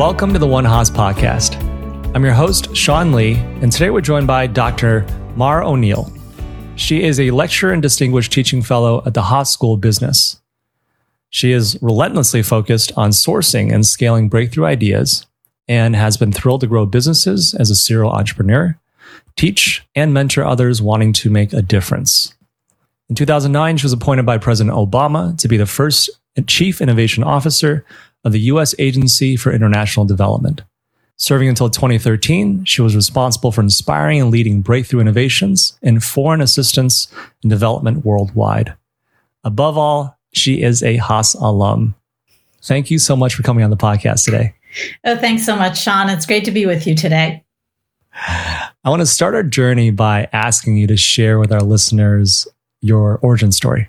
Welcome to the One Haas podcast. I'm your host, Sean Lee, and today we're joined by Dr. Maura O'Neill. She is a lecturer and distinguished teaching fellow at the Haas School of Business. She is relentlessly focused on sourcing and scaling breakthrough ideas and has been thrilled to grow businesses as a serial entrepreneur, teach, and mentor others wanting to make a difference. In 2009, she was appointed by President Obama to be the first Chief Innovation Officer of the U.S. Agency for International Development. Serving until 2013, she was responsible for inspiring and leading breakthrough innovations in foreign assistance and development worldwide. Above all, she is a Haas alum. Thank you so much for coming on the podcast today. Oh, thanks so much, Sean. It's great to be with you today. I want to start our journey by asking you to share with our listeners your origin story.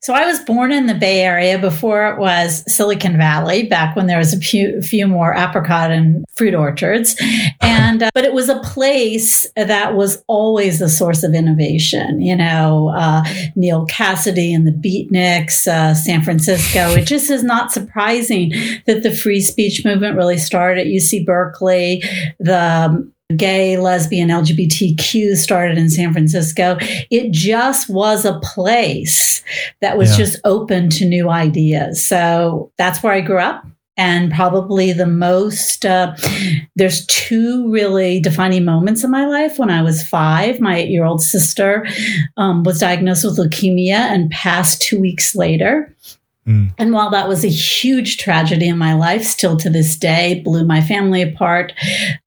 So I was born in the Bay Area before it was Silicon Valley, back when there was a few, few more apricot and fruit orchards, and uh, but it was a place that was always the source of innovation. You know, uh, Neal Cassady and the Beatniks, uh, San Francisco. It just is not surprising that the free speech movement really started at UC Berkeley. The gay, lesbian, LGBTQ started in San Francisco. It just was a place that was yeah. just open to new ideas. So that's where I grew up. And probably the most, uh, there's two really defining moments in my life. When I was five, my eight year old sister um, was diagnosed with leukemia and passed two weeks later. Mm. And while that was a huge tragedy in my life, still to this day, blew my family apart,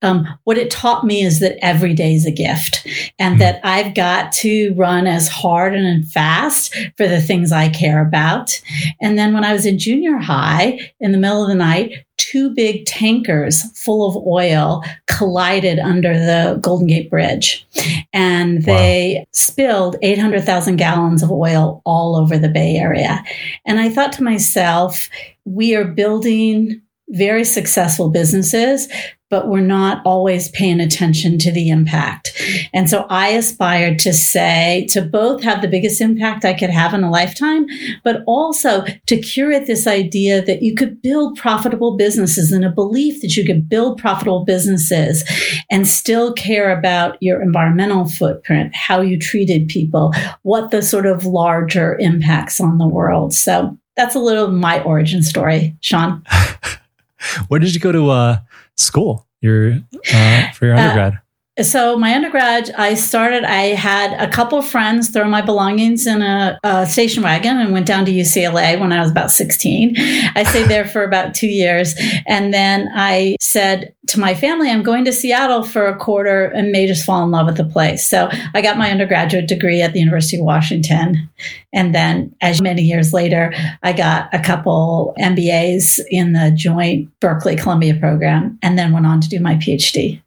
um, what it taught me is that every day is a gift and mm. that I've got to run as hard and fast for the things I care about. And then when I was in junior high, in the middle of the night, two big tankers full of oil collided under the Golden Gate Bridge. And they wow. spilled 800,000 gallons of oil all over the Bay Area. And I thought to myself, we are building very successful businesses but we're not always paying attention to the impact. And so I aspired to say, to both have the biggest impact I could have in a lifetime, but also to curate this idea that you could build profitable businesses and a belief that you could build profitable businesses and still care about your environmental footprint, how you treated people, what the sort of larger impacts on the world. So that's a little my origin story, Sean. Where did you go to uh, school your uh, for your uh, undergrad? So my undergrad, I started. I had a couple friends throw my belongings in a, a, station wagon and went down to UCLA when I was about sixteen. I stayed there for about two years, and then I said to my family, "I'm going to Seattle for a quarter and may just fall in love with the place." So I got my undergraduate degree at the University of Washington, and then, as many years later, I got a couple MBAs in the joint Berkeley Columbia program, and then went on to do my PhD.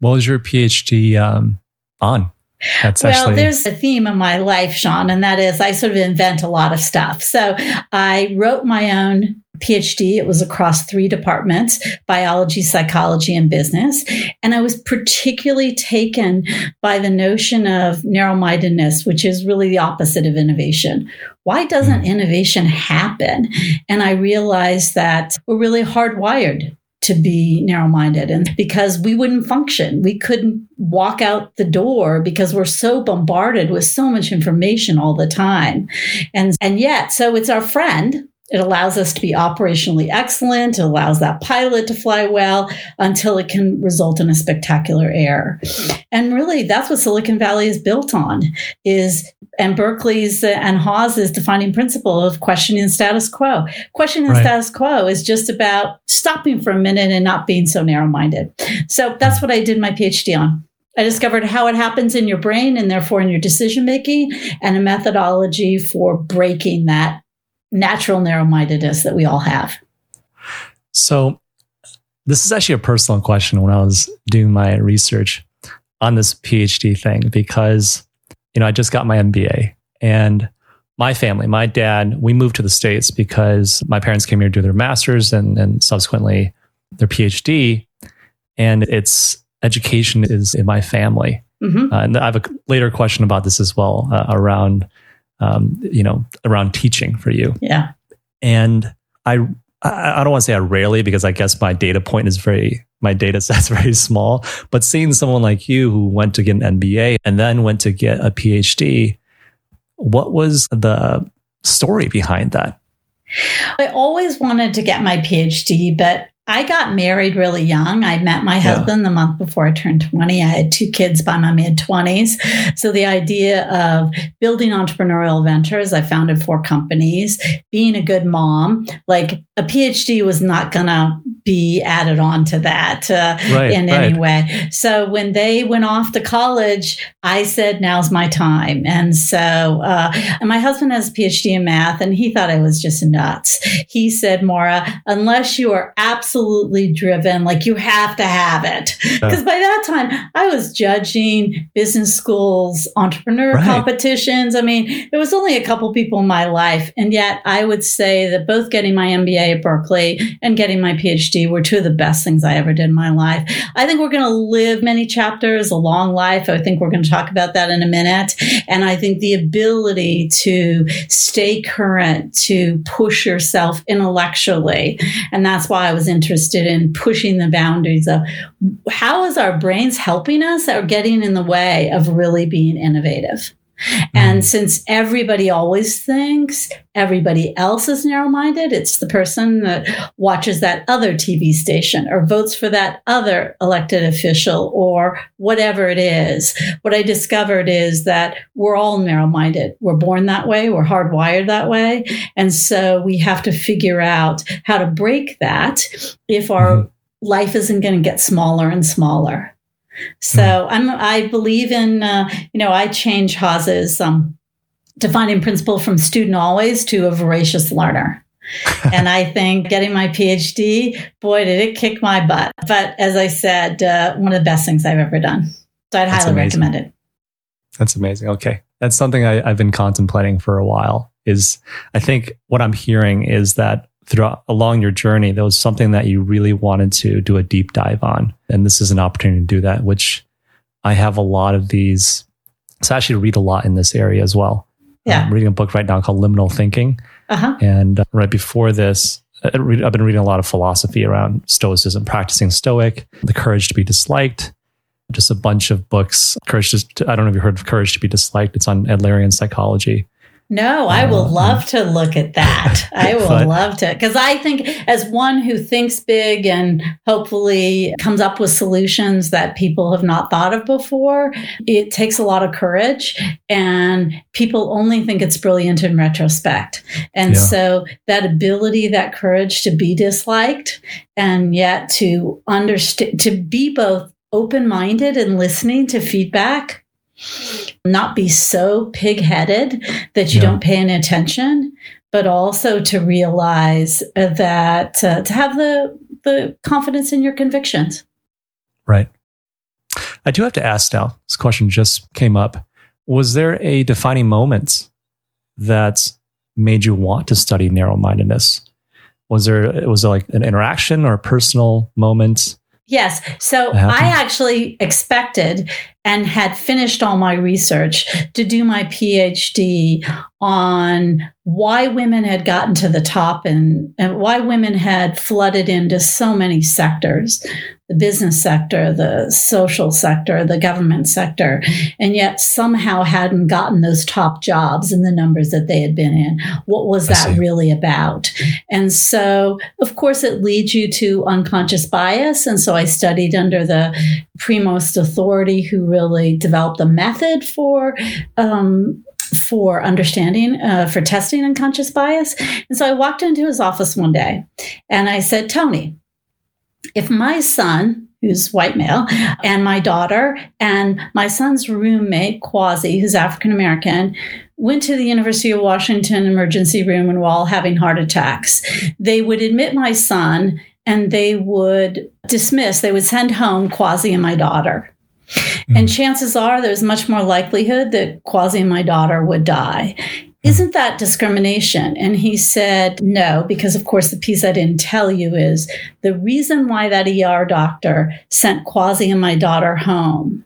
What was your PhD um, on? That's well, actually... there's a theme in my life, Sean, and that is I sort of invent a lot of stuff. So I wrote my own PhD. It was across three departments biology, psychology, and business. And I was particularly taken by the notion of narrow mindedness, which is really the opposite of innovation. Why doesn't hmm. innovation happen? And I realized that we're really hardwired to be narrow minded and because we wouldn't function. We couldn't walk out the door because we're so bombarded with so much information all the time. And, and yet, so it's our friend it allows us to be operationally excellent. It allows that pilot to fly well until it can result in a spectacular error. And really, that's what Silicon Valley is built on is, and Berkeley's and Haas's defining principle of questioning status quo. Questioning right. status quo is just about stopping for a minute and not being so narrow minded. So that's what I did my PhD on. I discovered how it happens in your brain and therefore in your decision making and a methodology for breaking that natural narrow mindedness that we all have. So, this is actually a personal question when I was doing my research on this PhD thing because, you know, I just got my MBA and my family, my dad, we moved to the States because my parents came here to do their master's and, and subsequently their PhD. And it's education is in my family. Mm-hmm. Uh, and I have a later question about this as well uh, around um, you know, around teaching for you. Yeah. And I I, don't want to say I rarely because I guess my data point is very my data set's very small. But seeing someone like you who went to get an MBA and then went to get a PhD, what was the story behind that? I always wanted to get my PhD, but I got married really young. I met my husband yeah. the month before I turned 20. I had two kids by my mid 20s. So the idea of building entrepreneurial ventures, I founded four companies, being a good mom, like a PhD was not going to be added on to that uh, right, in right. any way. So when they went off to college, I said, now's my time. And so, uh, and my husband has a PhD in math and he thought I was just nuts. He said, Maura, unless you are absolutely driven, like you have to have it. Because by that time, I was judging business schools, entrepreneur right. competitions. I mean, there was only a couple people in my life. And yet I would say that both getting my MBA at Berkeley and getting my PhD were two of the best things I ever did in my life. I think we're going to live many chapters, a long life. I think we're going to talk about that in a minute. And I think the ability to stay current, to push yourself intellectually. And that's why I was interested in pushing the boundaries of how is our brains helping us or getting in the way of really being innovative. And mm-hmm. since everybody always thinks everybody else is narrow minded, it's the person that watches that other TV station or votes for that other elected official or whatever it is. What I discovered is that we're all narrow minded. We're born that way, we're hardwired that way. And so we have to figure out how to break that if our mm-hmm. life isn't going to get smaller and smaller. So mm. I'm, I believe in, uh, you know, I change Haas's um, defining principle from student always to a voracious learner. and I think getting my PhD, boy, did it kick my butt. But as I said, uh, one of the best things I've ever done. So I'd That's highly amazing. recommend it. That's amazing. Okay. That's something I, I've been contemplating for a while. Is I think what I'm hearing is that throughout along your journey, there was something that you really wanted to do a deep dive on. And this is an opportunity to do that, which I have a lot of these. So I actually read a lot in this area as well. Yeah. I'm reading a book right now called Liminal Thinking. Uh-huh. And uh, right before this, I've been reading a lot of philosophy around Stoicism, practicing Stoic, the courage to be disliked, just a bunch of books. Courage to, I don't know if you've heard of Courage to be Disliked. It's on Adlerian psychology. No, I will uh, love to look at that. I will love to, because I think as one who thinks big and hopefully comes up with solutions that people have not thought of before, it takes a lot of courage. And people only think it's brilliant in retrospect. And yeah. so that ability, that courage to be disliked and yet to understand, to be both open minded and listening to feedback not be so pig headed that you yeah. don't pay any attention, but also to realize that uh, to have the, the confidence in your convictions. Right. I do have to ask now, this question just came up. Was there a defining moment that made you want to study narrow mindedness? Was there, was there like an interaction or a personal moment? Yes. So I actually expected and had finished all my research to do my PhD on why women had gotten to the top and, and why women had flooded into so many sectors the business sector, the social sector, the government sector, and yet somehow hadn't gotten those top jobs in the numbers that they had been in. What was that really about? And so, of course, it leads you to unconscious bias. And so I studied under the premost authority who really developed the method for um, for understanding, uh, for testing unconscious bias. And so I walked into his office one day and I said, Tony, if my son, who's white male, and my daughter, and my son's roommate, Kwasi, who's African American, went to the University of Washington emergency room and were all having heart attacks, they would admit my son and they would dismiss, they would send home Kwasi and my daughter. Mm-hmm. And chances are there's much more likelihood that Kwasi and my daughter would die. Isn't that discrimination? And he said, no, because of course the piece I didn't tell you is the reason why that ER doctor sent Kwasi and my daughter home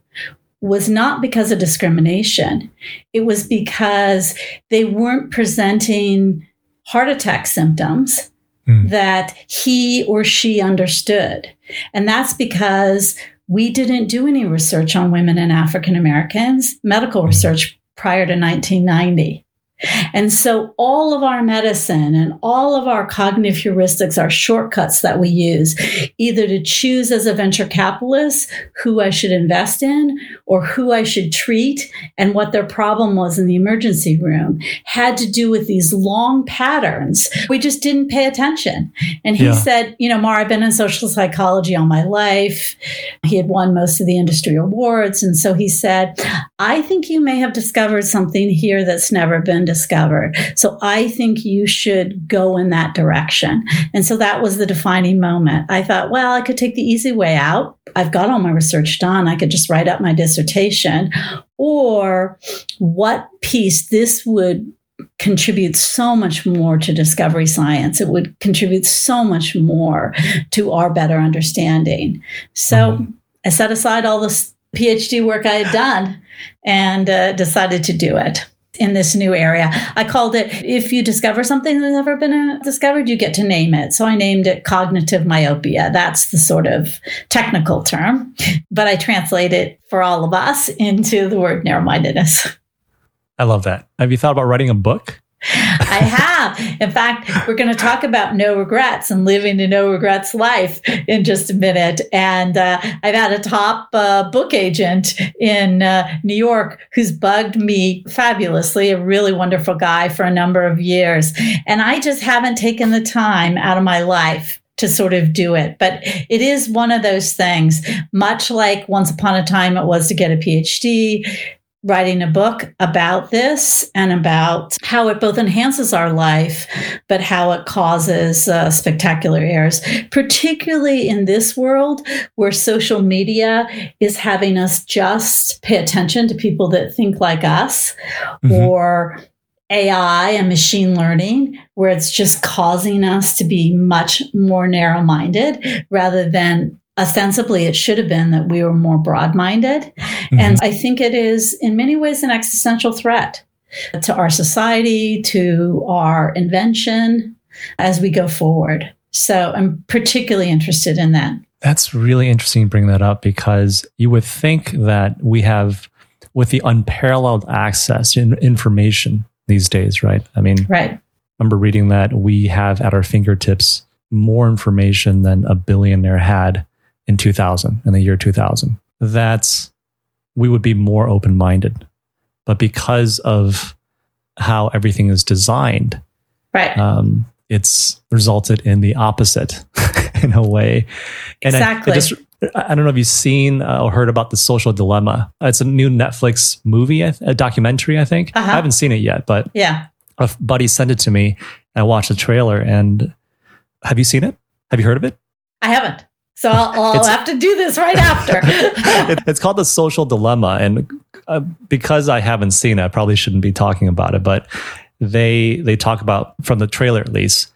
was not because of discrimination. It was because they weren't presenting heart attack symptoms. mm. that he or she understood. And that's because we didn't do any research on women and African Americans, medical research prior to 1990. And so all of our medicine and all of our cognitive heuristics are shortcuts that we use either to choose as a venture capitalist who I should invest in or who I should treat and what their problem was in the emergency room had to do with these long patterns. We just didn't pay attention. And he yeah. said, you know, Mar, I've been in social psychology all my life. He had won most of the industry awards. And so he said, I think you may have discovered something here that's never been discovered. So I think you should go in that direction. And so that was the defining moment. I thought, well, I could take the easy way out. I've got all my research done. I could just write up my dissertation. Or what piece this would contribute so much more to discovery science. It would contribute so much more to our better understanding. So mm-hmm. I set aside all this PhD work I had done and uh, decided to do it in this new area. I called it if you discover something that's never been uh, discovered, you get to name it. So I named it cognitive myopia. That's the sort of technical term, but I translate it for all of us into the word narrow mindedness. I love that. Have you thought about writing a book? I have. In fact, we're going to talk about no regrets and living a no regrets life in just a minute. And uh, I've had a top uh, book agent in uh, New York who's bugged me fabulously, a really wonderful guy for a number of years. And I just haven't taken the time out of my life to sort of do it. But it is one of those things, much like once upon a time it was to get a PhD writing a book about this and about how it both enhances our life, but how it causes uh, spectacular errors, particularly in this world where social media is having us just pay attention to people that think like us mm-hmm. or AI and machine learning, where it's just causing us to be much more narrow minded rather than ostensibly it should have been that we were more broad minded. Mm-hmm. And I think it is in many ways an existential threat to our society, to our invention as we go forward. So I'm particularly interested in that. That's really interesting to bring that up because you would think that we have, with the unparalleled access to information these days, right? I mean, right. remember reading that we have at our fingertips more information than a billionaire had in 2000, in the year 2000, that we would be more open minded. But because of how everything is designed, right. Um, it's resulted in the opposite in a way. And exactly. I, just, I don't know if you've seen uh, or heard about the social dilemma. It's a new Netflix movie, a documentary, I think. Uh-huh. I haven't seen it yet, but yeah, a buddy sent it to me. And I watched the trailer. And have you seen it? Have you heard of it? I haven't. So I'll, I'll have to do this right after. it's called the social dilemma, and uh, because I haven't seen it, I probably shouldn't be talking about it. But they they talk about from the trailer at least.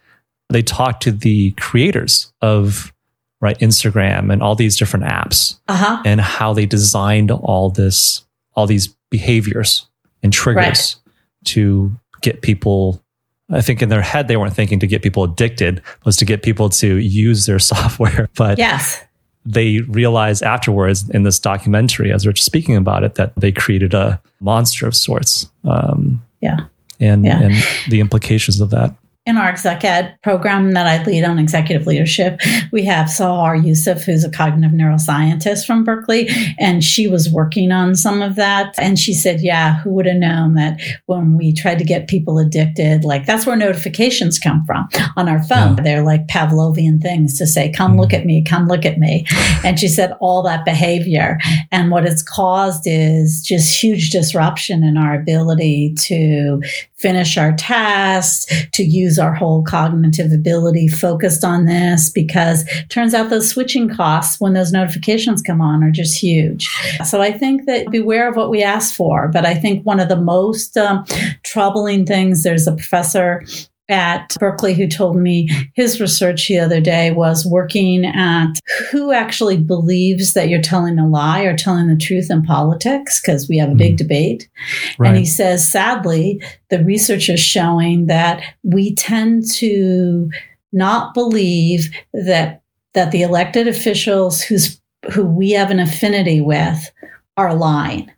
They talk to the creators of right Instagram and all these different apps, uh-huh. and how they designed all this all these behaviors and triggers right. to get people I think in their head, they weren't thinking to get people addicted, was to get people to use their software. But yes. they realized afterwards in this documentary, as they're speaking about it, that they created a monster of sorts. Um, yeah. And, yeah. and the implications of that in our exec ed program that I lead on executive leadership, we have Sahar Yousef, who's a cognitive neuroscientist from Berkeley, and she was working on some of that. And she said, Yeah, who would have known that when we tried to get people addicted, like that's where notifications come from on our phone. Yeah. They're like Pavlovian things to say, Come look at me, come look at me. And she said, All that behavior. And what it's caused is just huge disruption in our ability to finish our tasks, to use our whole cognitive ability focused on this because turns out those switching costs when those notifications come on are just huge. So I think that beware of what we ask for. But I think one of the most um, troubling things, there's a professor at Berkeley who told me his research the other day was working at who actually believes that you're telling a lie or telling the truth in politics, because we have a big mm. debate. Right. And he says, sadly, the research is showing that we tend to not believe that that the elected officials who's who we have an affinity with are lying.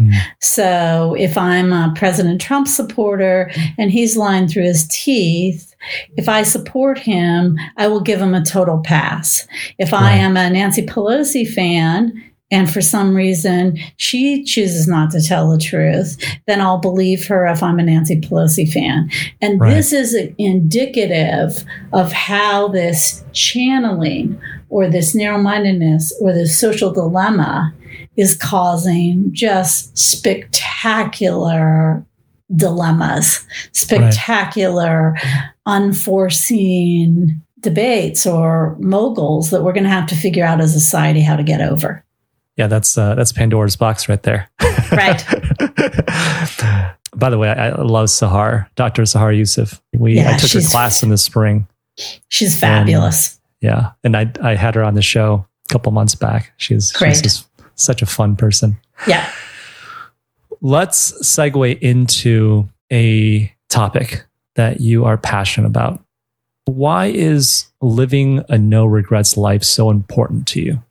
Mm. So if I'm a President Trump supporter and he's lying through his teeth, if I support him, I will give him a total pass. If right. I am a Nancy Pelosi fan and for some reason she chooses not to tell the truth, then I'll believe her if I'm a Nancy Pelosi fan. And right. this is indicative of how this channeling or this narrow mindedness or this social dilemma is causing just spectacular dilemmas, spectacular, right. unforeseen debates or moguls that we're going to have to figure out as a society how to get over. Yeah, that's uh, that's Pandora's box right there. Right. By the way, I, I love Sahar, Dr. Sahar Yousef. We yeah, I took her class in the spring. She's fabulous. And, yeah, and I I had her on the show a couple months back. She's Great. she's just such a fun person. Yeah. Let's segue into a topic that you are passionate about. Why is living a no regrets life so important to you?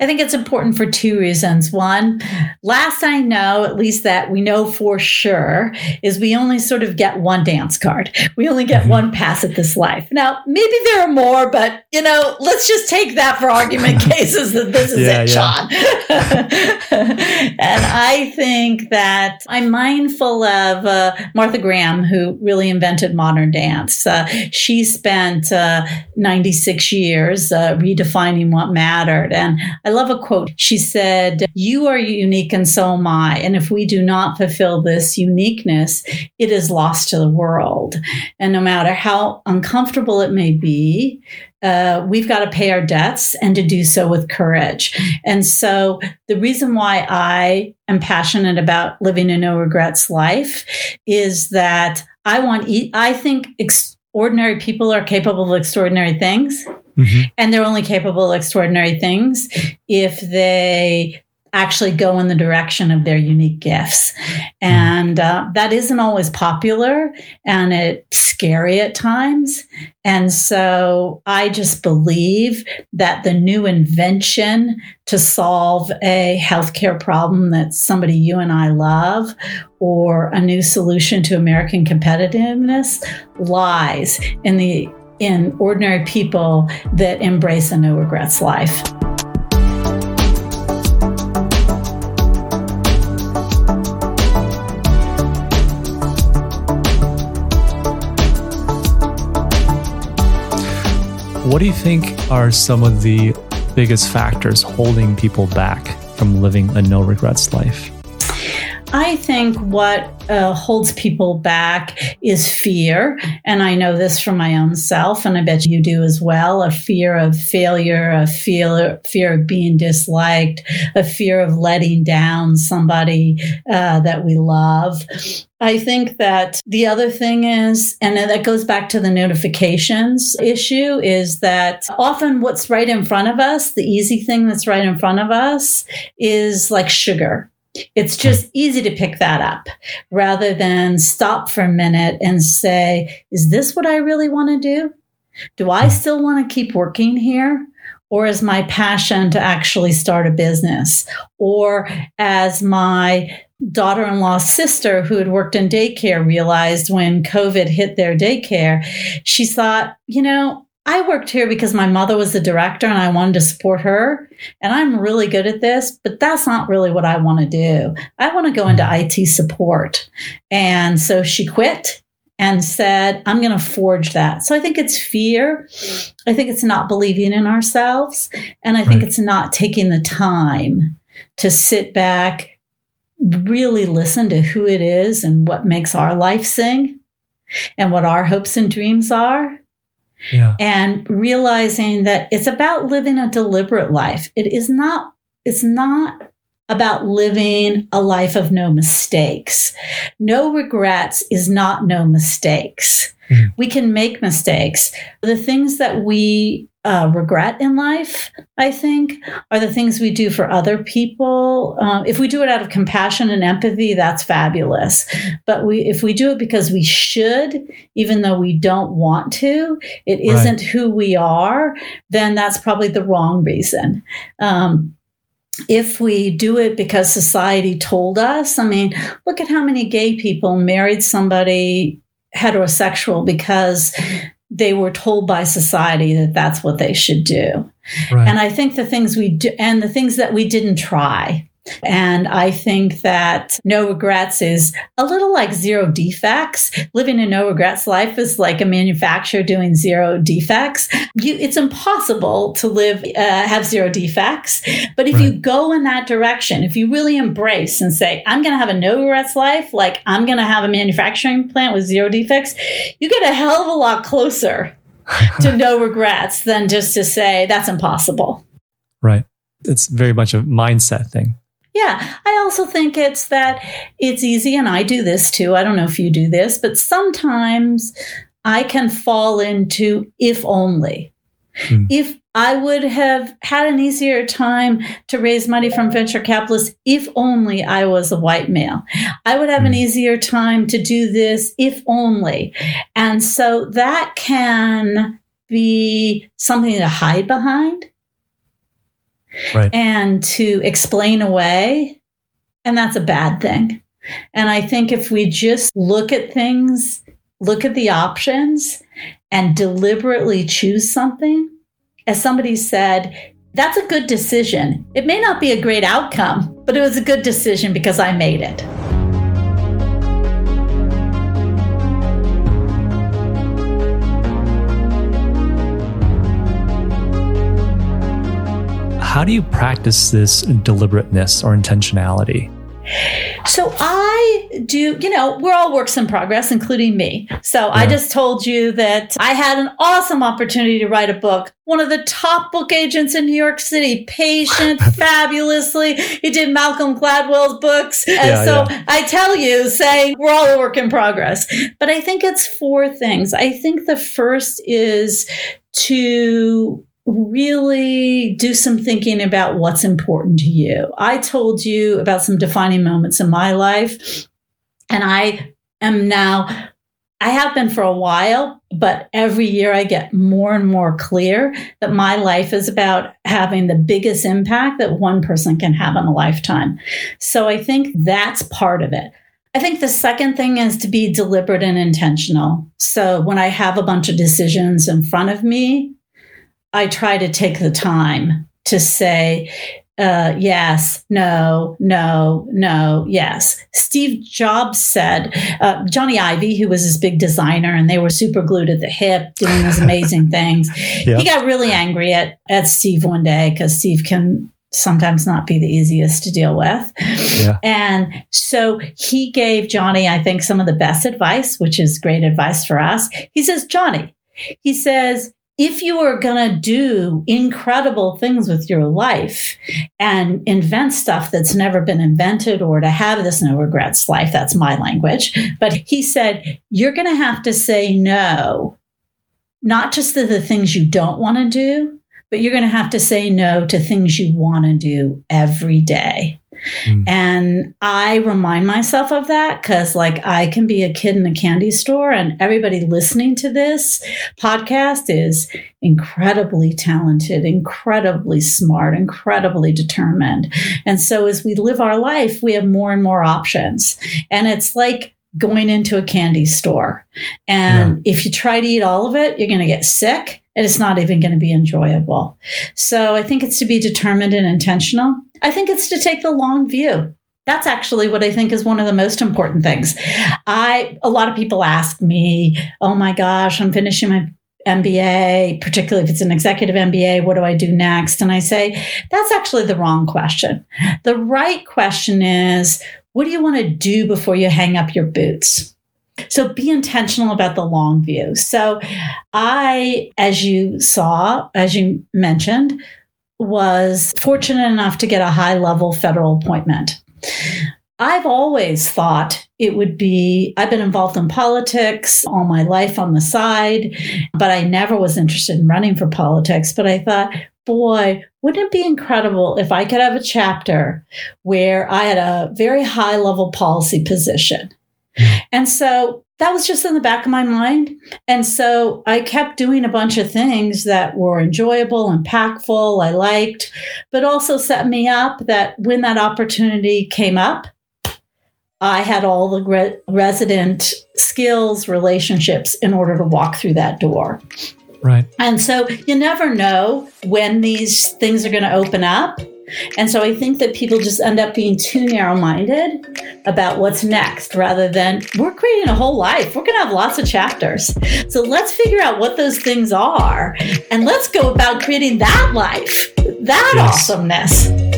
I think it's important for two reasons. One, last I know, at least that we know for sure, is we only sort of get one dance card. We only get mm-hmm. one pass at this life. Now, maybe there are more, but you know, let's just take that for argument cases that this is yeah, it, Sean. and I think that I'm mindful of uh, Martha Graham, who really invented modern dance. Uh, she spent uh, 96 years uh, redefining what mattered. And I love a quote. She said, You are unique and so am I. And if we do not fulfill this uniqueness, it is lost to the world. And no matter how uncomfortable it may be, uh, we've got to pay our debts and to do so with courage. And so the reason why I am passionate about living a no regrets life is that I want, I think ex- ordinary people are capable of extraordinary things. Mm-hmm. And they're only capable of extraordinary things if they actually go in the direction of their unique gifts. And uh, that isn't always popular and it's scary at times. And so I just believe that the new invention to solve a healthcare problem that somebody you and I love or a new solution to American competitiveness lies in the in ordinary people that embrace a no regrets life. What do you think are some of the biggest factors holding people back from living a no regrets life? I think what uh, holds people back is fear. And I know this from my own self, and I bet you do as well a fear of failure, a fear, fear of being disliked, a fear of letting down somebody uh, that we love. I think that the other thing is, and that goes back to the notifications issue, is that often what's right in front of us, the easy thing that's right in front of us, is like sugar it's just easy to pick that up rather than stop for a minute and say, is this what I really want to do? Do I hmm. still want to keep working here? Or is my passion to actually start a business? Or as my daughter in law's sister, who had worked in daycare, realized when COVID hit their daycare, she thought, you know, I worked here because my mother was the director and I wanted to support her. And I'm really good at this, but that's not really what I want to do. I want to go into mm-hmm. IT support. And so she quit and said, I'm going to forge that. So I think it's fear. I think it's not believing in ourselves. And I think right. it's not taking the time to sit back, really listen to who it is and what makes our life sing and what our hopes and dreams are yeah. and realizing that it's about living a deliberate life. It is not, it's not about living a life of no mistakes. No regrets is not no mistakes. Mm. We can make mistakes. The things that we uh, regret in life, I think, are the things we do for other people. Uh, if we do it out of compassion and empathy, that's fabulous. But we, if we do it because we should, even though we don't want to, it isn't right. who we are, then that's probably the wrong reason. Um, if we do it because society told us, I mean, look at how many gay people married somebody heterosexual because they were told by society that that's what they should do. Right. And I think the things we do and the things that we didn't try and I think that no regrets is a little like zero defects. Living a no regrets life is like a manufacturer doing zero defects. You, it's impossible to live, uh, have zero defects. But if right. you go in that direction, if you really embrace and say, I'm going to have a no regrets life, like I'm going to have a manufacturing plant with zero defects, you get a hell of a lot closer to no regrets than just to say that's impossible. Right. It's very much a mindset thing. Yeah, I also think it's that it's easy, and I do this too. I don't know if you do this, but sometimes I can fall into if only. Hmm. If I would have had an easier time to raise money from venture capitalists if only I was a white male. I would have an hmm. easier time to do this if only. And so that can be something to hide behind right. and to explain away. And that's a bad thing. And I think if we just look at things, look at the options, and deliberately choose something, as somebody said, that's a good decision. It may not be a great outcome, but it was a good decision because I made it. How do you practice this deliberateness or intentionality? So I do, you know, we're all works in progress, including me. So yeah. I just told you that I had an awesome opportunity to write a book. One of the top book agents in New York City, patient, fabulously. He did Malcolm Gladwell's books. And yeah, so yeah. I tell you, saying we're all a work in progress. But I think it's four things. I think the first is to really do some thinking about what's important to you. I told you about some defining moments in my life, and I am now. I have been for a while, but every year I get more and more clear that my life is about having the biggest impact that one person can have in a lifetime. So I think that's part of it. I think the second thing is to be deliberate and intentional. So when I have a bunch of decisions in front of me, I try to take the time to say, uh, yes, no, no, no, yes. Steve Jobs said, uh, Jony Ive, who was his big designer, and they were super glued at the hip doing these amazing things. Yep. He got really angry at, at Steve one day because Steve can sometimes not be the easiest to deal with. Yeah. And so he gave Jony, I think, some of the best advice, which is great advice for us. He says, Jony, he says, if you are going to do incredible things with your life and invent stuff that's never been invented or to have this no regrets life, that's my language. But he said, you're going to have to say no, not just to the things you don't want to do, but you're going to have to say no to things you want to do every day. Mm. And I remind myself of that because, like, I can be a kid in a candy store, and everybody listening to this podcast is incredibly talented, incredibly smart, incredibly determined. And so, as we live our life, we have more and more options. And it's like, going into a candy store. And yeah. if you try to eat all of it, you're going to get sick and it's not even going to be enjoyable. So I think it's to be determined and intentional. I think it's to take the long view. That's actually what I think is one of the most important things. I a lot of people ask me, "Oh my gosh, I'm finishing my MBA, particularly if it's an executive MBA, what do I do next?" And I say, that's actually the wrong question. The right question is, what do you want to do before you hang up your boots? So be intentional about the long view. So I, as you saw, as you mentioned, was fortunate enough to get a high level federal appointment. I've always thought it would be, I've been involved in politics all my life on the side, but I never was interested in running for politics. But I thought, boy, wouldn't it be incredible if I could have a chapter where I had a very high level policy position? And so that was just in the back of my mind. And so I kept doing a bunch of things that were enjoyable, impactful, I liked, but also set me up that when that opportunity came up, I had all the re- resident skills, relationships in order to walk through that door. Right. And so you never know when these things are going to open up. And so I think that people just end up being too narrow minded about what's next rather than we're creating a whole life. We're going to have lots of chapters. So let's figure out what those things are and let's go about creating that life, that yes. awesomeness.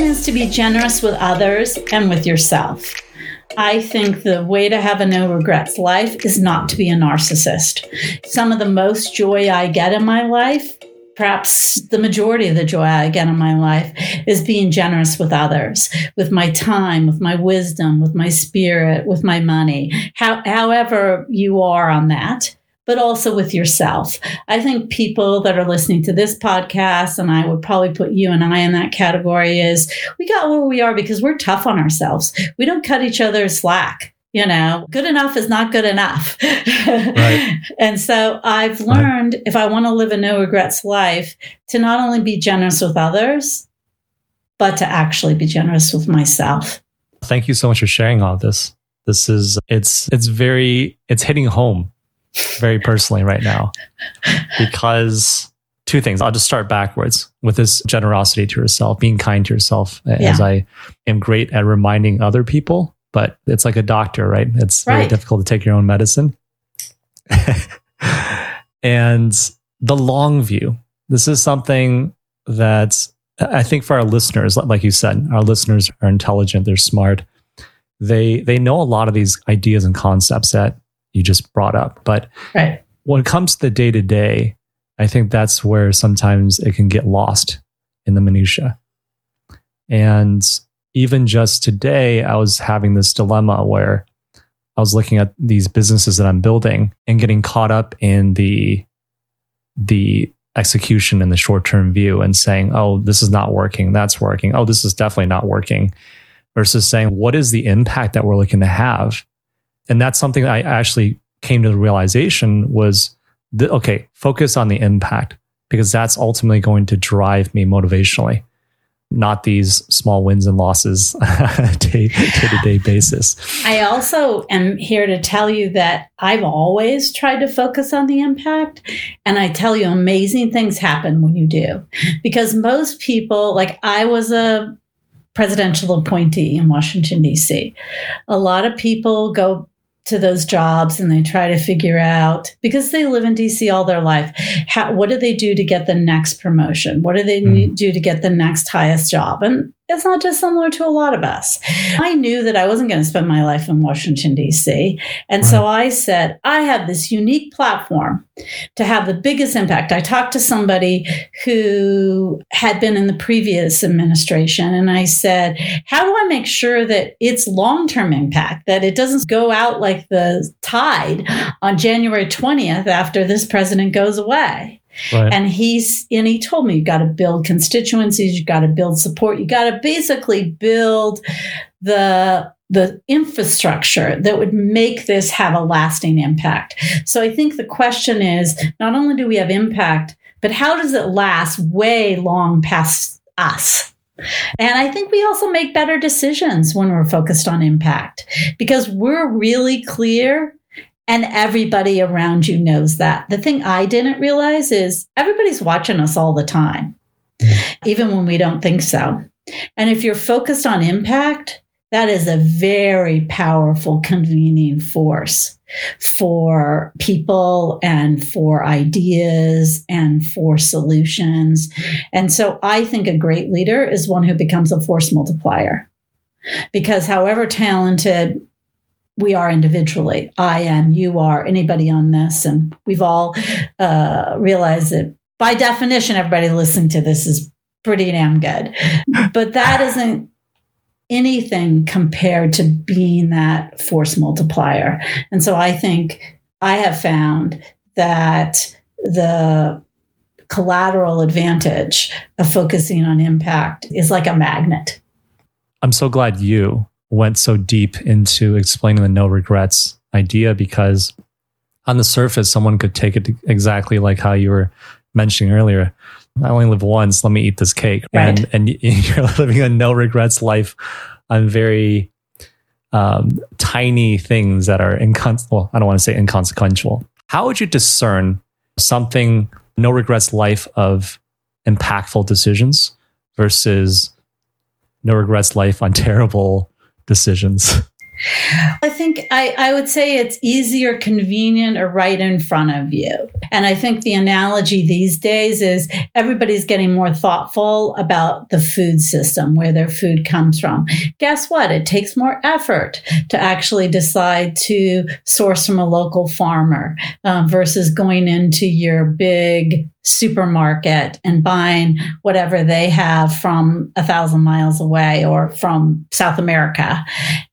Is to be generous with others and with yourself. I think the way to have a no regrets life is not to be a narcissist. Some of the most joy I get in my life, perhaps the majority of the joy I get in my life, is being generous with others, with my time, with my wisdom, with my spirit, with my money, how, however you are on that but also with yourself. I think people that are listening to this podcast, and I would probably put you and I in that category, is we got where we are because we're tough on ourselves. We don't cut each other slack. You know, good enough is not good enough. Right. and so I've learned right. if I want to live a no regrets life, to not only be generous with others, but to actually be generous with myself. Thank you so much for sharing all this. This is it's it's very it's hitting home very personally right now because two things. I'll just start backwards with this generosity to yourself, being kind to yourself, yeah. as I am great at reminding other people. But it's like a doctor, right? It's right. very difficult to take your own medicine. and the long view. This is something that I think for our listeners, like you said, our listeners are intelligent, they're smart. They they know a lot of these ideas and concepts that you just brought up. But right. when it comes to the day to day, I think that's where sometimes it can get lost in the minutia. And even just today, I was having this dilemma where I was looking at these businesses that I'm building and getting caught up in the the execution in the short term view and saying, oh, this is not working, that's working, oh, this is definitely not working, versus saying, what is the impact that we're looking to have? And that's something I actually came to the realization was that, okay, focus on the impact because that's ultimately going to drive me motivationally, not these small wins and losses day to day basis. I also am here to tell you that I've always tried to focus on the impact. And I tell you, amazing things happen when you do. Because most people, like I was a presidential appointee in Washington, D.C., a lot of people go to those jobs and they try to figure out because they live in DC all their life how, what do they do to get the next promotion what do they mm. do to get the next highest job and it's not dissimilar to a lot of us. I knew that I wasn't going to spend my life in Washington, D.C. And right. so I said, I have this unique platform to have the biggest impact. I talked to somebody who had been in the previous administration, and I said, How do I make sure that it's long term impact, that it doesn't go out like the tide on January 20th after this president goes away? Right. And he's and he told me you got to build constituencies, you got to build support, you got to basically build the the infrastructure that would make this have a lasting impact. So I think the question is not only do we have impact, but how does it last way long past us? And I think we also make better decisions when we're focused on impact because we're really clear and everybody around you knows that. The thing I didn't realize is everybody's watching us all the time, mm. even when we don't think so. And if you're focused on impact, that is a very powerful convening force for people and for ideas and for solutions. And so I think a great leader is one who becomes a force multiplier. Because however talented we are individually, I am, you are, anybody on this, and we've all uh, realized that by definition, everybody listening to this is pretty damn good. But that isn't anything compared to being that force multiplier. And so I think I have found that the collateral advantage of focusing on impact is like a magnet. I'm so glad you went so deep into explaining the no regrets idea because on the surface, someone could take it exactly like how you were mentioning earlier. I only live once. Let me eat this cake. Right. And, and you're living a no regrets life on very um, tiny things that are incon- well, I don't want to say inconsequential. How would you discern something no regrets life of impactful decisions versus no regrets life on terrible decisions? I think I, I would say it's easier, convenient, or right in front of you. And I think the analogy these days is everybody's getting more thoughtful about the food system, where their food comes from. Guess what? It takes more effort to actually decide to source from a local farmer um, versus going into your big supermarket and buying whatever they have from a thousand miles away or from South America.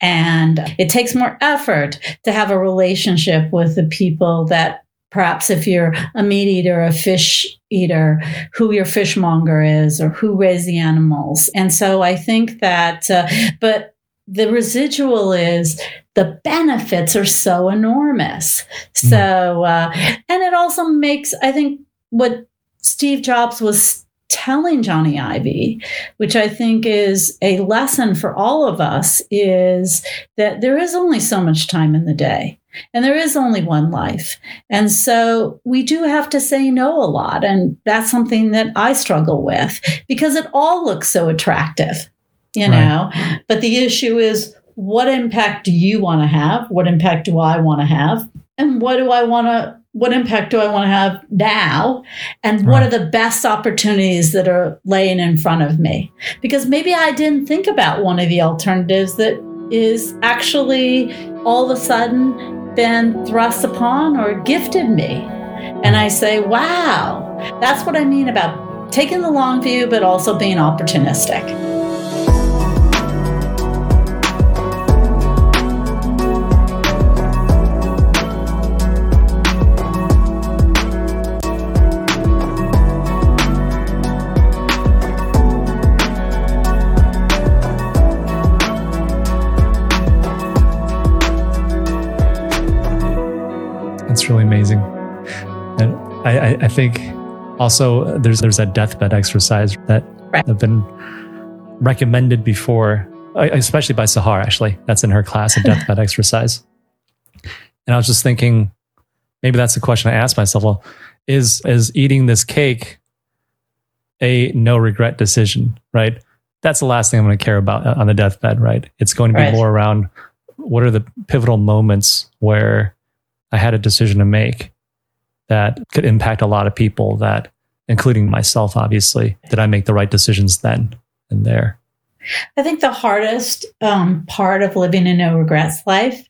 And it takes more effort to have a relationship with the people that perhaps if you're a meat eater, a fish eater, who your fishmonger is or who raised the animals. And so I think that, uh, but the residual is the benefits are so enormous. So, uh, and it also makes, I think, what Steve Jobs was telling Jony Ive, which I think is a lesson for all of us, is that there is only so much time in the day. And there is only one life. And so we do have to say no a lot. And that's something that I struggle with because it all looks so attractive, you know? But the issue is what impact do you want to have? What impact do I want to have? And what do I want to what impact do I want to have now? And what are the best opportunities that are laying in front of me? Because maybe I didn't think about one of the alternatives that is actually all of a sudden been thrust upon or gifted me. And I say, wow, that's what I mean about taking the long view, but also being opportunistic. Really amazing. And I, I think also there's there's that deathbed exercise that right. have been recommended before, especially by Sahar. Actually, that's in her class, a deathbed exercise. And I was just thinking, maybe that's the question I asked myself. Well, is is eating this cake a no regret decision? Right. That's the last thing I'm going to care about uh, on the deathbed. Right. It's going to be right. more around what are the pivotal moments where I had a decision to make that could impact a lot of people that including myself obviously did i make the right decisions then and there. I think the hardest um, part of living a no regrets life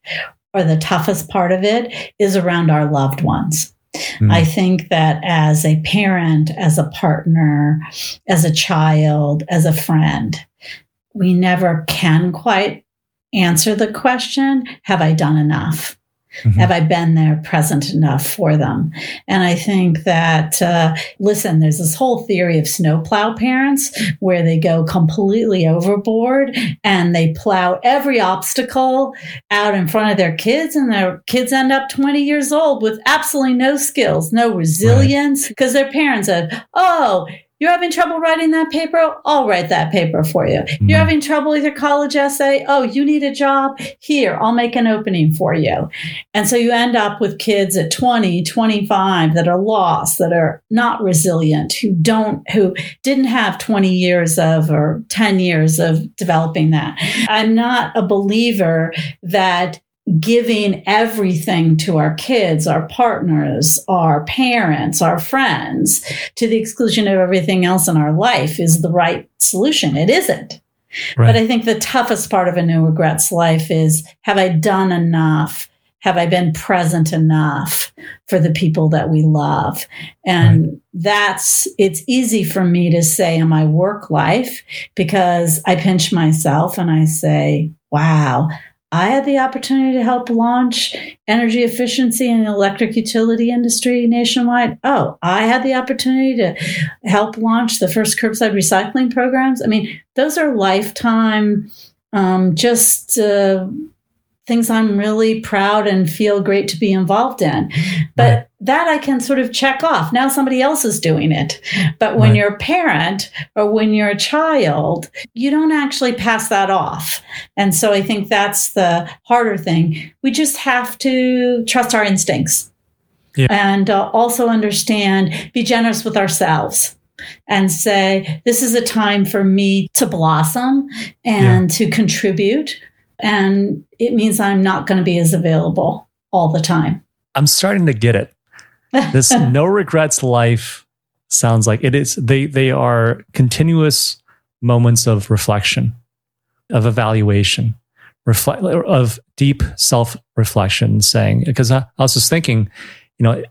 or the toughest part of it is around our loved ones. Mm. i think that as a parent as a partner as a child as a friend we never can quite answer the question have i done enough Mm-hmm. Have I been there present enough for them? And I think that, uh, listen, there's this whole theory of snowplow parents where they go completely overboard and they plow every obstacle out in front of their kids, and their kids end up 20 years old with absolutely no skills, no resilience, because right. their parents said, Oh, you're having trouble writing that paper? I'll write that paper for you. Mm-hmm. You're having trouble with your college essay? Oh, you need a job? Here, I'll make an opening for you. And so you end up with kids at 20, 25 that are lost, that are not resilient, who don't, who didn't have 20 years of or 10 years of developing that. I'm not a believer that giving everything to our kids, our partners, our parents, our friends, to the exclusion of everything else in our life is the right solution. It isn't. Right. But I think the toughest part of a no regrets life is have I done enough? Have I been present enough for the people that we love? And right. that's, it's easy for me to say in my work life because I pinch myself and I say, wow, I had the opportunity to help launch energy efficiency in the electric utility industry nationwide. Oh, I had the opportunity to help launch the first curbside recycling programs. I mean, those are lifetime, um, just uh, things I'm really proud and feel great to be involved in. But. That I can sort of check off. Now somebody else is doing it. But when right. you're a parent or when you're a child, you don't actually pass that off. And so I think that's the harder thing. We just have to trust our instincts. Yeah. And uh, also understand, be generous with ourselves and say, this is a time for me to blossom and yeah. to contribute and it means I'm not going to be as available all the time. I'm starting to get it. This no regrets life sounds like it is they they are continuous moments of reflection, of evaluation, reflect of deep self-reflection saying because I, I was just thinking, you know,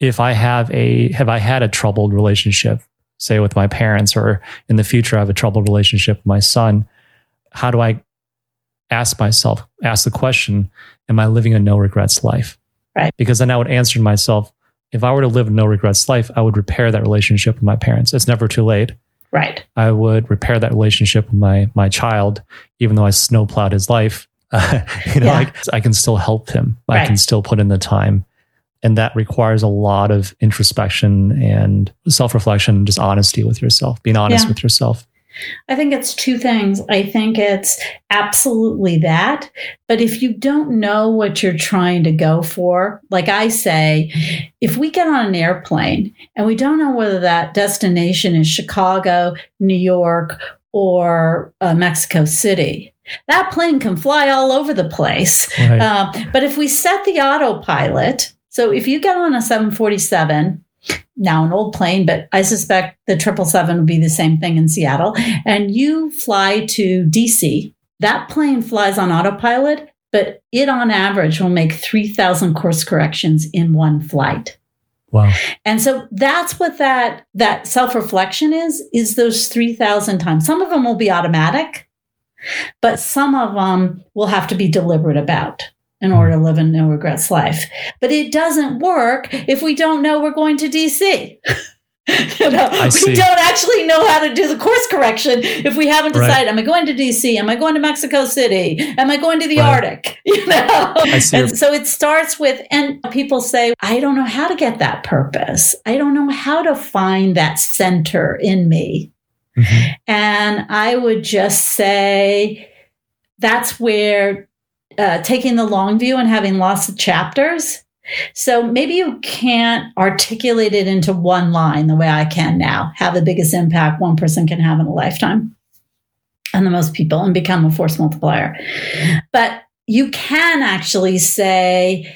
if I have a have I had a troubled relationship, say with my parents or in the future I have a troubled relationship with my son, how do I ask myself, ask the question, am I living a no regrets life? Right. Because then I would answer myself, if I were to live a no regrets life, I would repair that relationship with my parents. It's never too late. Right. I would repair that relationship with my my child, even though I snowplowed his life. you know, yeah. I, I, can still help him. Right. I can still put in the time. And that requires a lot of introspection and self reflection, just honesty with yourself, being honest yeah. with yourself. I think it's two things. I think it's absolutely that. But if you don't know what you're trying to go for, like I say, if we get on an airplane and we don't know whether that destination is Chicago, New York, or uh, Mexico City, that plane can fly all over the place. Right. Uh, but if we set the autopilot, so if you get on a 747 now an old plane, but I suspect the 777 would be the same thing in Seattle. And you fly to DC. That plane flies on autopilot, but it on average will make 3,000 course corrections in one flight. Wow. And so that's what that that self-reflection is is those 3000 times. Some of them will be automatic, but some of them will have to be deliberate about in order to live a no regrets life. But it doesn't work if we don't know we're going to DC. you know, we don't actually know how to do the course correction if we haven't decided, right. am I going to DC? Am I going to Mexico City? Am I going to the right. Arctic? You know? And so it starts with, and people say, I don't know how to get that purpose. I don't know how to find that center in me. Mm-hmm. And I would just say, that's where uh, taking the long view and having lots of chapters. So maybe you can't articulate it into one line the way I can now, have the biggest impact one person can have in a lifetime and the most people and become a force multiplier. But you can actually say,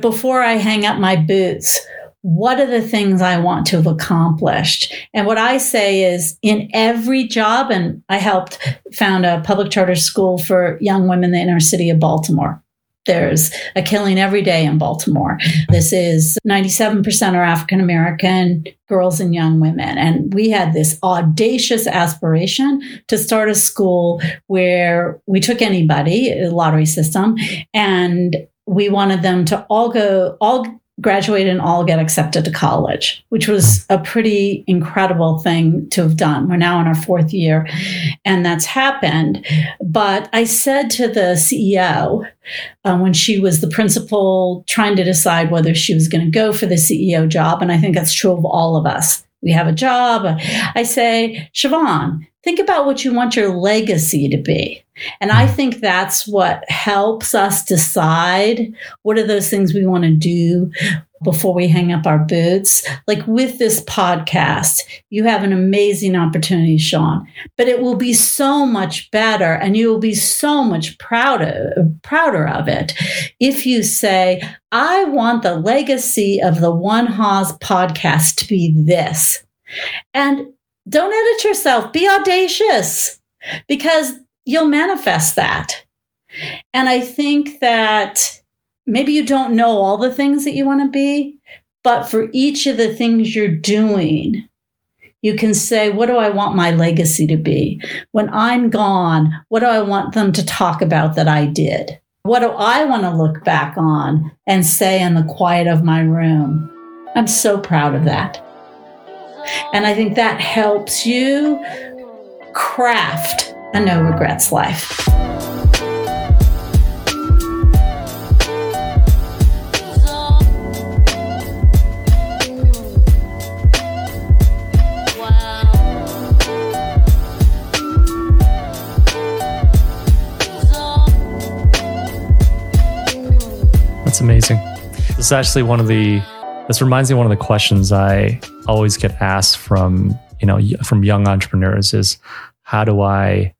before I hang up my boots, what are the things I want to have accomplished? And what I say is in every job, and I helped found a public charter school for young women in the inner city of Baltimore. There's a killing every day in Baltimore. This is 97% are African American girls and young women. And we had this audacious aspiration to start a school where we took anybody, lottery system, and we wanted them to all go, all graduate and all get accepted to college, which was a pretty incredible thing to have done. We're now in our fourth year, and that's happened. But I said to the CEO uh, when she was the principal trying to decide whether she was going to go for the CEO job, and I think that's true of all of us. We have a job. I say, Siobhan, think about what you want your legacy to be. And I think that's what helps us decide what are those things we want to do before we hang up our boots. Like with this podcast, you have an amazing opportunity, Sean, but it will be so much better and you will be so much prouder, prouder of it if you say, I want the legacy of the One Haas podcast to be this. And don't edit yourself, be audacious because you'll manifest that. And I think that maybe you don't know all the things that you want to be, but for each of the things you're doing, you can say, What do I want my legacy to be? When I'm gone, what do I want them to talk about that I did? What do I want to look back on and say in the quiet of my room? I'm so proud of that. And I think that helps you craft a no regrets life. That's amazing. This is actually one of the this reminds me of one of the questions I always get asked from, you know, from young entrepreneurs is how do I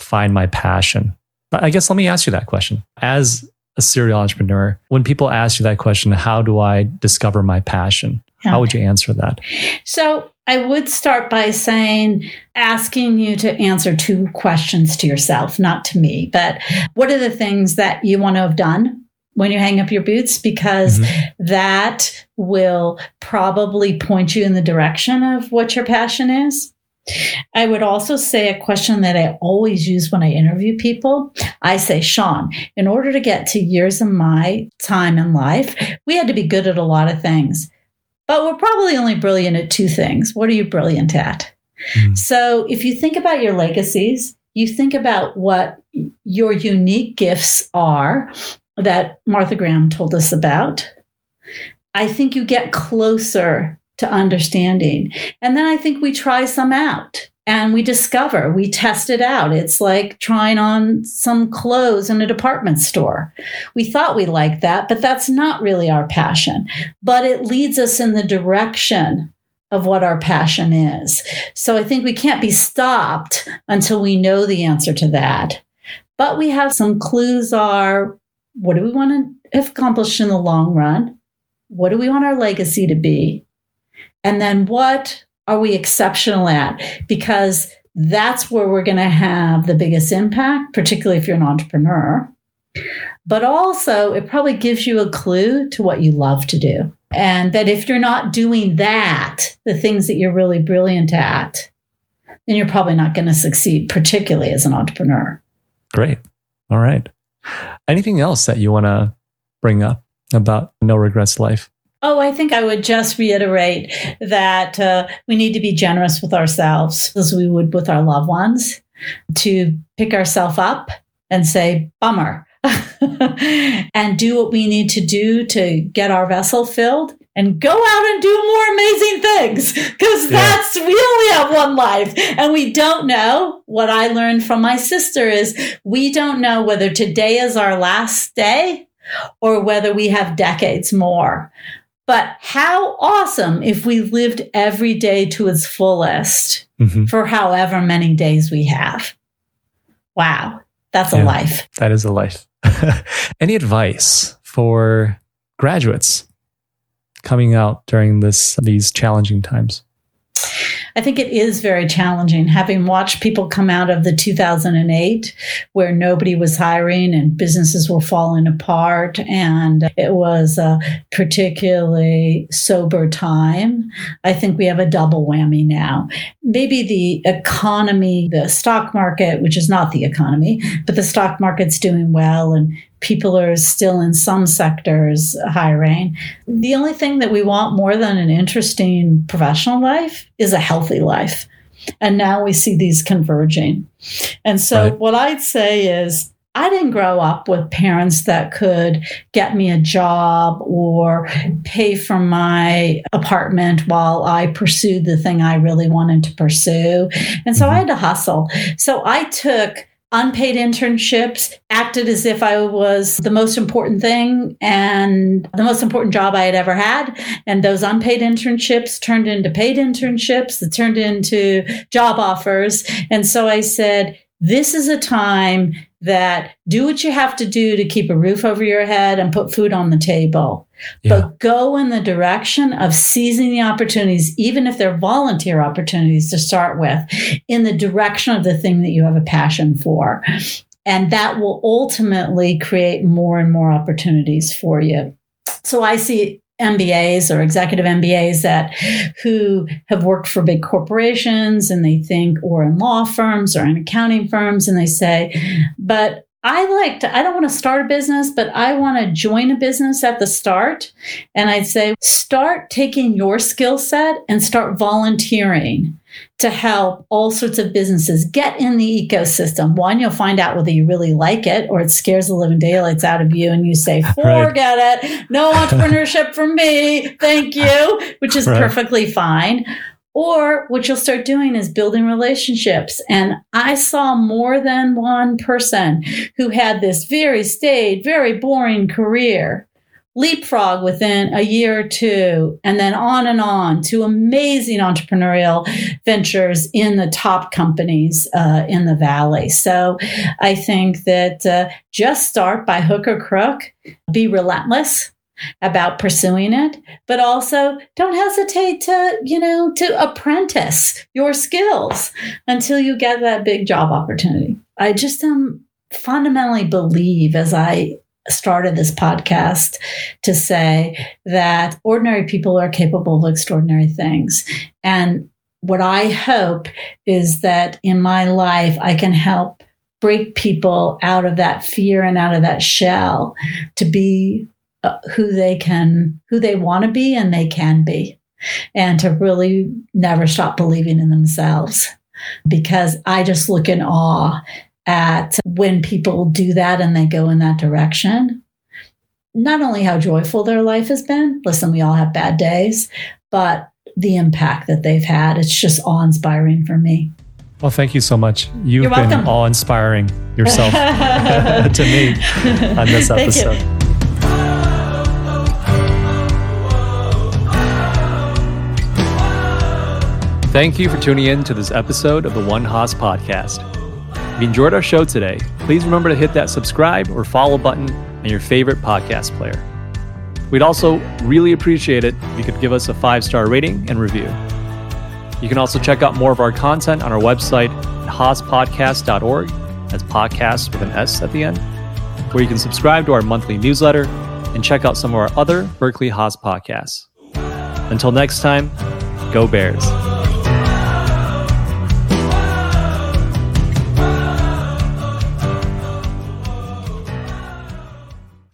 find my passion? I guess let me ask you that question. As a serial entrepreneur, when people ask you that question, how do I discover my passion? Yeah. How would you answer that? So, I would start by saying, asking you to answer two questions to yourself, not to me, but what are the things that you want to have done when you hang up your boots because mm-hmm. that will probably point you in the direction of what your passion is. I would also say a question that I always use when I interview people. I say, Sean, in order to get to years of my time in life, we had to be good at a lot of things, but we're probably only brilliant at two things. What are you brilliant at? Mm-hmm. So if you think about your legacies, you think about what your unique gifts are that Martha Graham told us about, I think you get closer to understanding. And then I think we try some out and we discover, we test it out. It's like trying on some clothes in a department store. We thought we liked that, but that's not really our passion. But it leads us in the direction of what our passion is. So I think we can't be stopped until we know the answer to that. But we have some clues are what do we want to accomplish in the long run? What do we want our legacy to be? And then what are we exceptional at? Because that's where we're going to have the biggest impact, particularly if you're an entrepreneur. But also, it probably gives you a clue to what you love to do. And that if you're not doing that, the things that you're really brilliant at, then you're probably not going to succeed, particularly as an entrepreneur. Great. All right. Anything else that you want to bring up about no regrets life? Oh, I think I would just reiterate that uh, we need to be generous with ourselves as we would with our loved ones, to pick ourselves up and say, bummer, and do what we need to do to get our vessel filled and go out and do more amazing things because yeah. that's we only have one life. And we don't know. What i learned from my sister is we don't know whether today is our last day or whether we have decades more but how awesome if we lived every day to its fullest mm-hmm. for however many days we have wow that's yeah, a life that is a life any advice for graduates coming out during this these challenging times? I think it is very challenging having watched people come out of the 2008 where nobody was hiring and businesses were falling apart and it was a particularly sober time. I think we have a double whammy now. Maybe the economy, the stock market, which is not the economy, but the stock market's doing well and people are still in some sectors hiring. The only thing that we want more than an interesting professional life is a healthy life. And now we see these converging. And so, right. what I'd say is, I didn't grow up with parents that could get me a job or pay for my apartment while I pursued the thing I really wanted to pursue. And so I mm-hmm. had to hustle. So I took unpaid internships, acted as if I was the most important thing and the most important job I had ever had. And those unpaid internships turned into paid internships that turned into job offers. And so I said, this is a time that do what you have to do to keep a roof over your head and put food on the table. Yeah. But go in the direction of seizing the opportunities, even if they're volunteer opportunities to start with, in the direction of the thing that you have a passion for. And that will ultimately create more and more opportunities for you. So I see MBAs or executive MBAs that who have worked for big corporations and they think or in law firms or in accounting firms and they say, but I like to, I don't want to start a business, but I want to join a business at the start. And I'd say start taking your skill set and start volunteering to help all sorts of businesses get in the ecosystem. One, you'll find out whether you really like it or it scares the living daylights out of you and you say, forget right. it. No entrepreneurship for me. Thank you, which is right. perfectly fine. Or what you'll start doing is building relationships. And I saw more than one person who had this very staid, very boring career leapfrog within a year or two, and then on and on to amazing entrepreneurial ventures in the top companies uh, in the valley. So I think that uh, just start by hook or crook, be relentless about pursuing it, but also don't hesitate to, you know, to apprentice your skills until you get that big job opportunity. I just um, fundamentally believe as I started this podcast to say that ordinary people are capable of extraordinary things. And what I hope is that in my life, I can help break people out of that fear and out of that shell to be uh, who they can, who they want to be and they can be, and to really never stop believing in themselves. Because I just look in awe at when people do that and they go in that direction. Not only how joyful their life has been, listen, we all have bad days, but the impact that they've had. It's just awe inspiring for me. Well, thank you so much. You've You're been awe inspiring yourself to me on this episode. Thank you for tuning in to this episode of the One Haas podcast. If you enjoyed our show today, please remember to hit that subscribe or follow button on your favorite podcast player. We'd also really appreciate it if you could give us a five star rating and review. You can also check out more of our content on our website at haaspodcast.org. That's podcast with an S at the end, where you can subscribe to our monthly newsletter and check out some of our other Berkeley Haas podcasts. Until next time, go Bears.